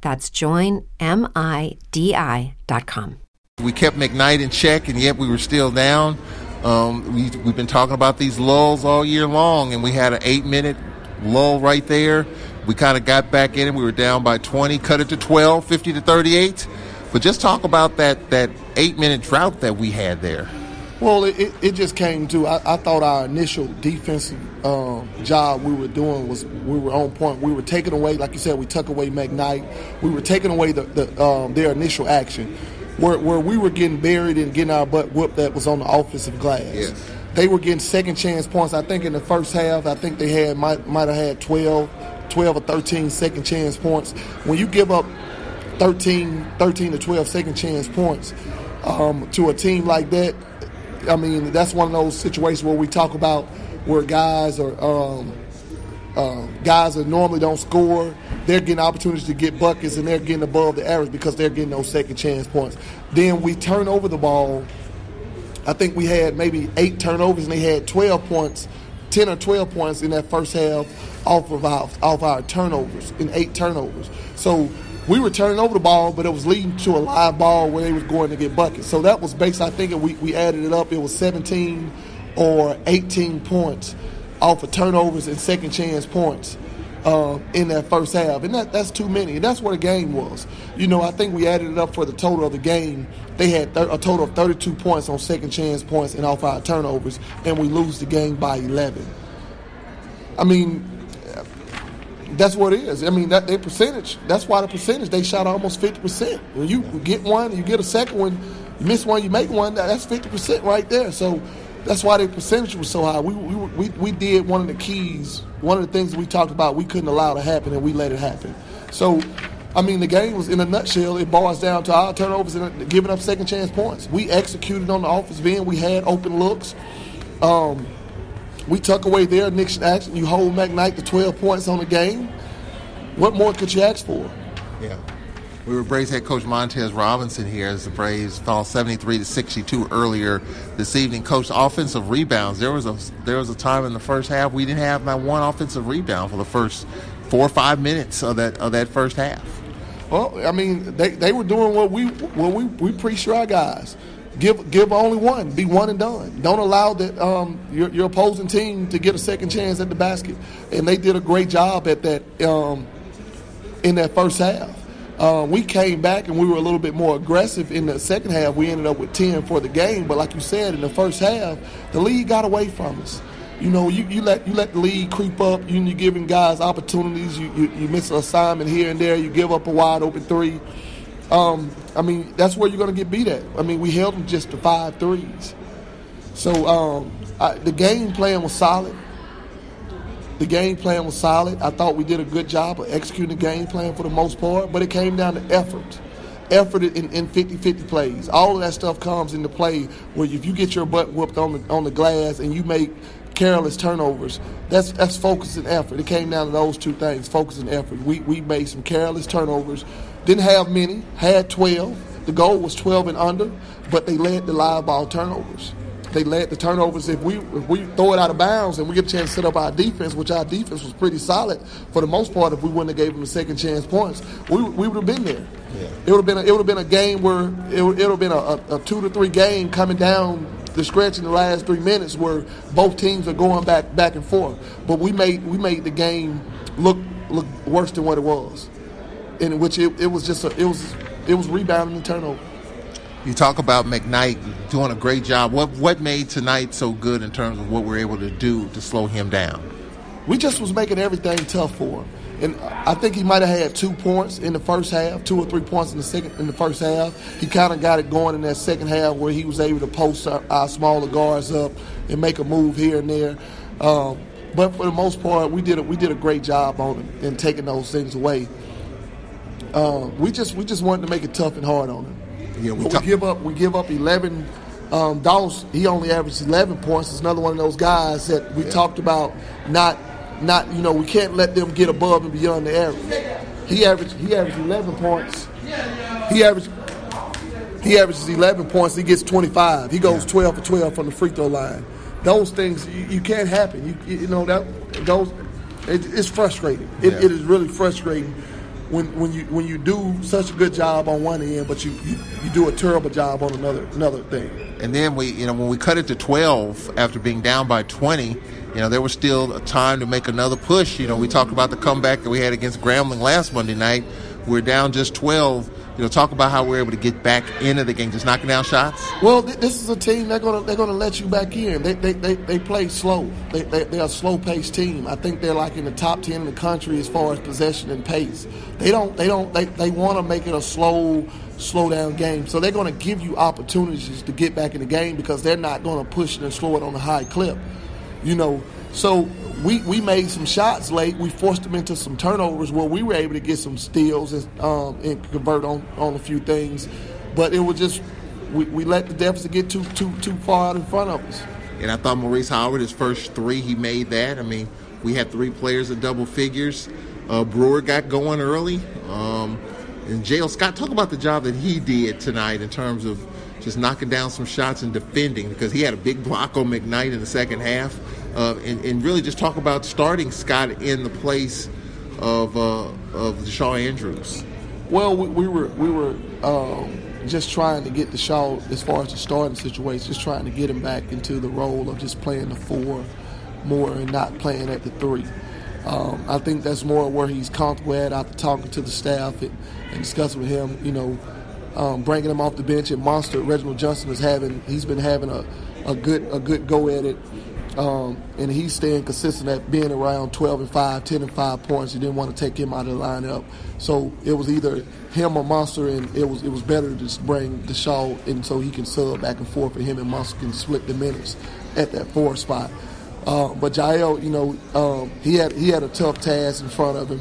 That's joinmidi.com. We kept McKnight in check, and yet we were still down. Um, we, we've been talking about these lulls all year long, and we had an eight minute lull right there. We kind of got back in it. We were down by 20, cut it to 12, 50 to 38. But just talk about that, that eight minute drought that we had there. Well, it, it just came to. I, I thought our initial defensive um, job we were doing was we were on point. We were taking away, like you said, we took away McKnight. We were taking away the, the um, their initial action, where where we were getting buried and getting our butt whooped. That was on the offensive glass. Yes. They were getting second chance points. I think in the first half, I think they had might might have had 12, 12 or 13 second chance points. When you give up 13, 13 to 12 second chance points um, to a team like that I mean, that's one of those situations where we talk about where guys are um, uh, guys that normally don't score, they're getting opportunities to get buckets and they're getting above the average because they're getting those second chance points. Then we turn over the ball. I think we had maybe eight turnovers and they had 12 points, 10 or 12 points in that first half off of our off our turnovers in eight turnovers. So we were turning over the ball, but it was leading to a live ball where they was going to get buckets. So that was based, I think, we, we added it up. It was 17 or 18 points off of turnovers and second chance points uh, in that first half. And that, that's too many. And that's what the game was. You know, I think we added it up for the total of the game. They had a total of 32 points on second chance points and off our turnovers, and we lose the game by 11. I mean, that's what it is. I mean, that their percentage. That's why the percentage they shot almost fifty percent. When you get one, you get a second one, you miss one, you make one. That's fifty percent right there. So that's why their percentage was so high. We, we we we did one of the keys, one of the things we talked about. We couldn't allow to happen, and we let it happen. So. I mean, the game was in a nutshell. It boils down to our turnovers and giving up second chance points. We executed on the offensive end. We had open looks. Um, we tuck away their initial action. You hold McKnight to 12 points on the game. What more could you ask for? Yeah. We were Braves head coach Montez Robinson here as the Braves fell 73 to 62 earlier this evening. Coach, offensive rebounds. There was a there was a time in the first half we didn't have not one offensive rebound for the first four or five minutes of that of that first half. Well, I mean, they, they were doing what we what we we preach to our guys. Give give only one. Be one and done. Don't allow that um, your, your opposing team to get a second chance at the basket. And they did a great job at that um, in that first half. Um, we came back and we were a little bit more aggressive in the second half. We ended up with 10 for the game, but like you said, in the first half, the league got away from us. You know, you, you let you let the league creep up. You, you're giving guys opportunities. You, you, you miss an assignment here and there. You give up a wide open three. Um, I mean, that's where you're going to get beat at. I mean, we held them just to five threes. So um, I, the game plan was solid. The game plan was solid. I thought we did a good job of executing the game plan for the most part, but it came down to effort. Effort in, in 50-50 plays. All of that stuff comes into play where if you get your butt whooped on the on the glass and you make careless turnovers, that's that's focus and effort. It came down to those two things, focus and effort. We we made some careless turnovers didn't have many, had 12. The goal was 12 and under, but they led the live ball turnovers. They led the turnovers. If we if we throw it out of bounds and we get a chance to set up our defense, which our defense was pretty solid for the most part, if we wouldn't have gave them a second chance points, we, we would have been there. Yeah. It would have been a, it would have been a game where it would, it would have been a, a, a two to three game coming down the stretch in the last three minutes where both teams are going back back and forth. But we made we made the game look look worse than what it was in which it, it was just a, it was it was rebounding and turnover. You talk about McKnight doing a great job. What what made tonight so good in terms of what we're able to do to slow him down? We just was making everything tough for him. And I think he might have had two points in the first half, two or three points in the second in the first half. He kind of got it going in that second half where he was able to post our, our smaller guards up and make a move here and there. Um, but for the most part, we did a, we did a great job on him in taking those things away. Um, we just we just wanted to make it tough and hard on him. Yeah, we, we give up we give up 11. Um, Dawes he only averaged 11 points. It's another one of those guys that we yeah. talked about not not you know we can't let them get above and beyond the average. He averaged he averaged 11 points. He averaged he averages 11 points. He gets 25. He goes 12 for 12 from the free throw line. Those things you, you can't happen. You, you know that those it, it's frustrating. It, yeah. it is really frustrating when when you when you do such a good job on one end, but you, you, you do a terrible job on another another thing. And then we you know when we cut it to 12 after being down by 20, you know there was still a time to make another push. You know we talked about the comeback that we had against Grambling last Monday night. We're down just 12 you know, talk about how we're able to get back into the game, just knocking down shots. Well, this is a team they're gonna they're gonna let you back in. They they, they, they play slow. They, they they're a slow paced team. I think they're like in the top ten in the country as far as possession and pace. They don't they don't they, they want to make it a slow slow down game. So they're going to give you opportunities to get back in the game because they're not going to push and slow it on a high clip. You know, so we, we made some shots late. We forced them into some turnovers where we were able to get some steals and, um, and convert on, on a few things. But it was just we, we let the deficit get too too too far out in front of us. And I thought Maurice Howard, his first three, he made that. I mean, we had three players at double figures. Uh, Brewer got going early. Um, and Jale Scott, talk about the job that he did tonight in terms of just knocking down some shots and defending because he had a big block on McKnight in the second half uh, and, and, really just talk about starting Scott in the place of uh, of Deshaun Andrews. Well, we, we were we were um, just trying to get the Shaw as far as the starting situation, just trying to get him back into the role of just playing the four more and not playing at the three. Um, I think that's more where he's comfortable at after talking to the staff and, and discussing with him. You know, um, bringing him off the bench and Monster Reginald Johnson is having he's been having a, a good a good go at it. Um, and he's staying consistent at being around 12 and 5, 10 and 5 points. You didn't want to take him out of the lineup. So it was either him or Monster, and it was it was better to just bring Deshaw in so he can sub back and forth, and him and Monster can split the minutes at that four spot. Uh, but Jael, you know, um, he had he had a tough task in front of him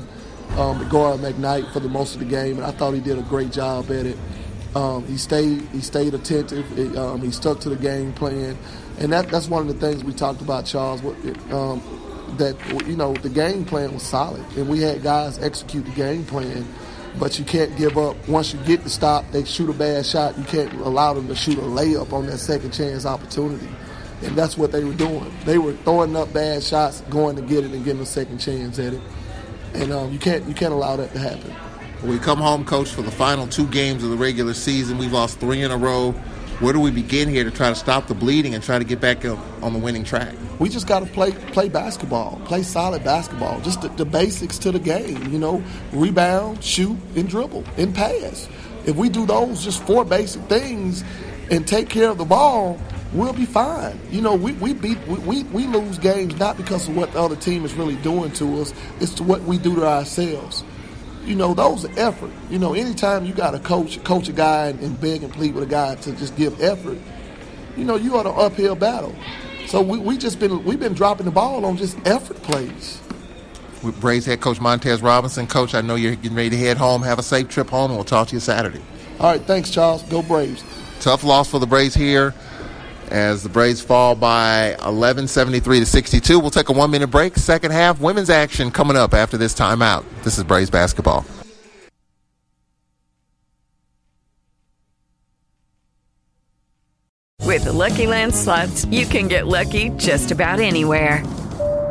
um, to guard McKnight for the most of the game, and I thought he did a great job at it. Um, he stayed he stayed attentive. He, um, he stuck to the game plan and that that's one of the things we talked about, Charles. Um, that you know the game plan was solid, and we had guys execute the game plan. But you can't give up. Once you get the stop, they shoot a bad shot. You can't allow them to shoot a layup on that second chance opportunity. And that's what they were doing. They were throwing up bad shots, going to get it and getting a second chance at it. And um, you can't you can't allow that to happen. We come home, coach, for the final two games of the regular season. We've lost three in a row where do we begin here to try to stop the bleeding and try to get back on the winning track? We just got to play play basketball, play solid basketball, just the, the, basics to the game. You know, rebound, shoot, and dribble, and pass. If we do those just four basic things and take care of the ball, we'll be fine. You know, we, we beat we, we, we lose games not because of what the other team is really doing to us, it's to what we do to ourselves you know, those are effort. You know, anytime you got to coach coach a guy and, and beg and plead with a guy to just give effort, you know, you are an uphill battle. So we we just been we've been dropping the ball on just effort plays. With Braves head coach Montez Robinson, coach, I know you're getting ready to head home. Have a safe trip home, and we'll talk to you Saturday. All right, thanks, Charles. Go Braves. Tough loss for the Braves here as the Braves fall by 11, 73 to 62. We'll take a one minute break. Second half, women's action coming up after this timeout. This is Braves basketball. With the Lucky Land slots, you can get lucky just about anywhere.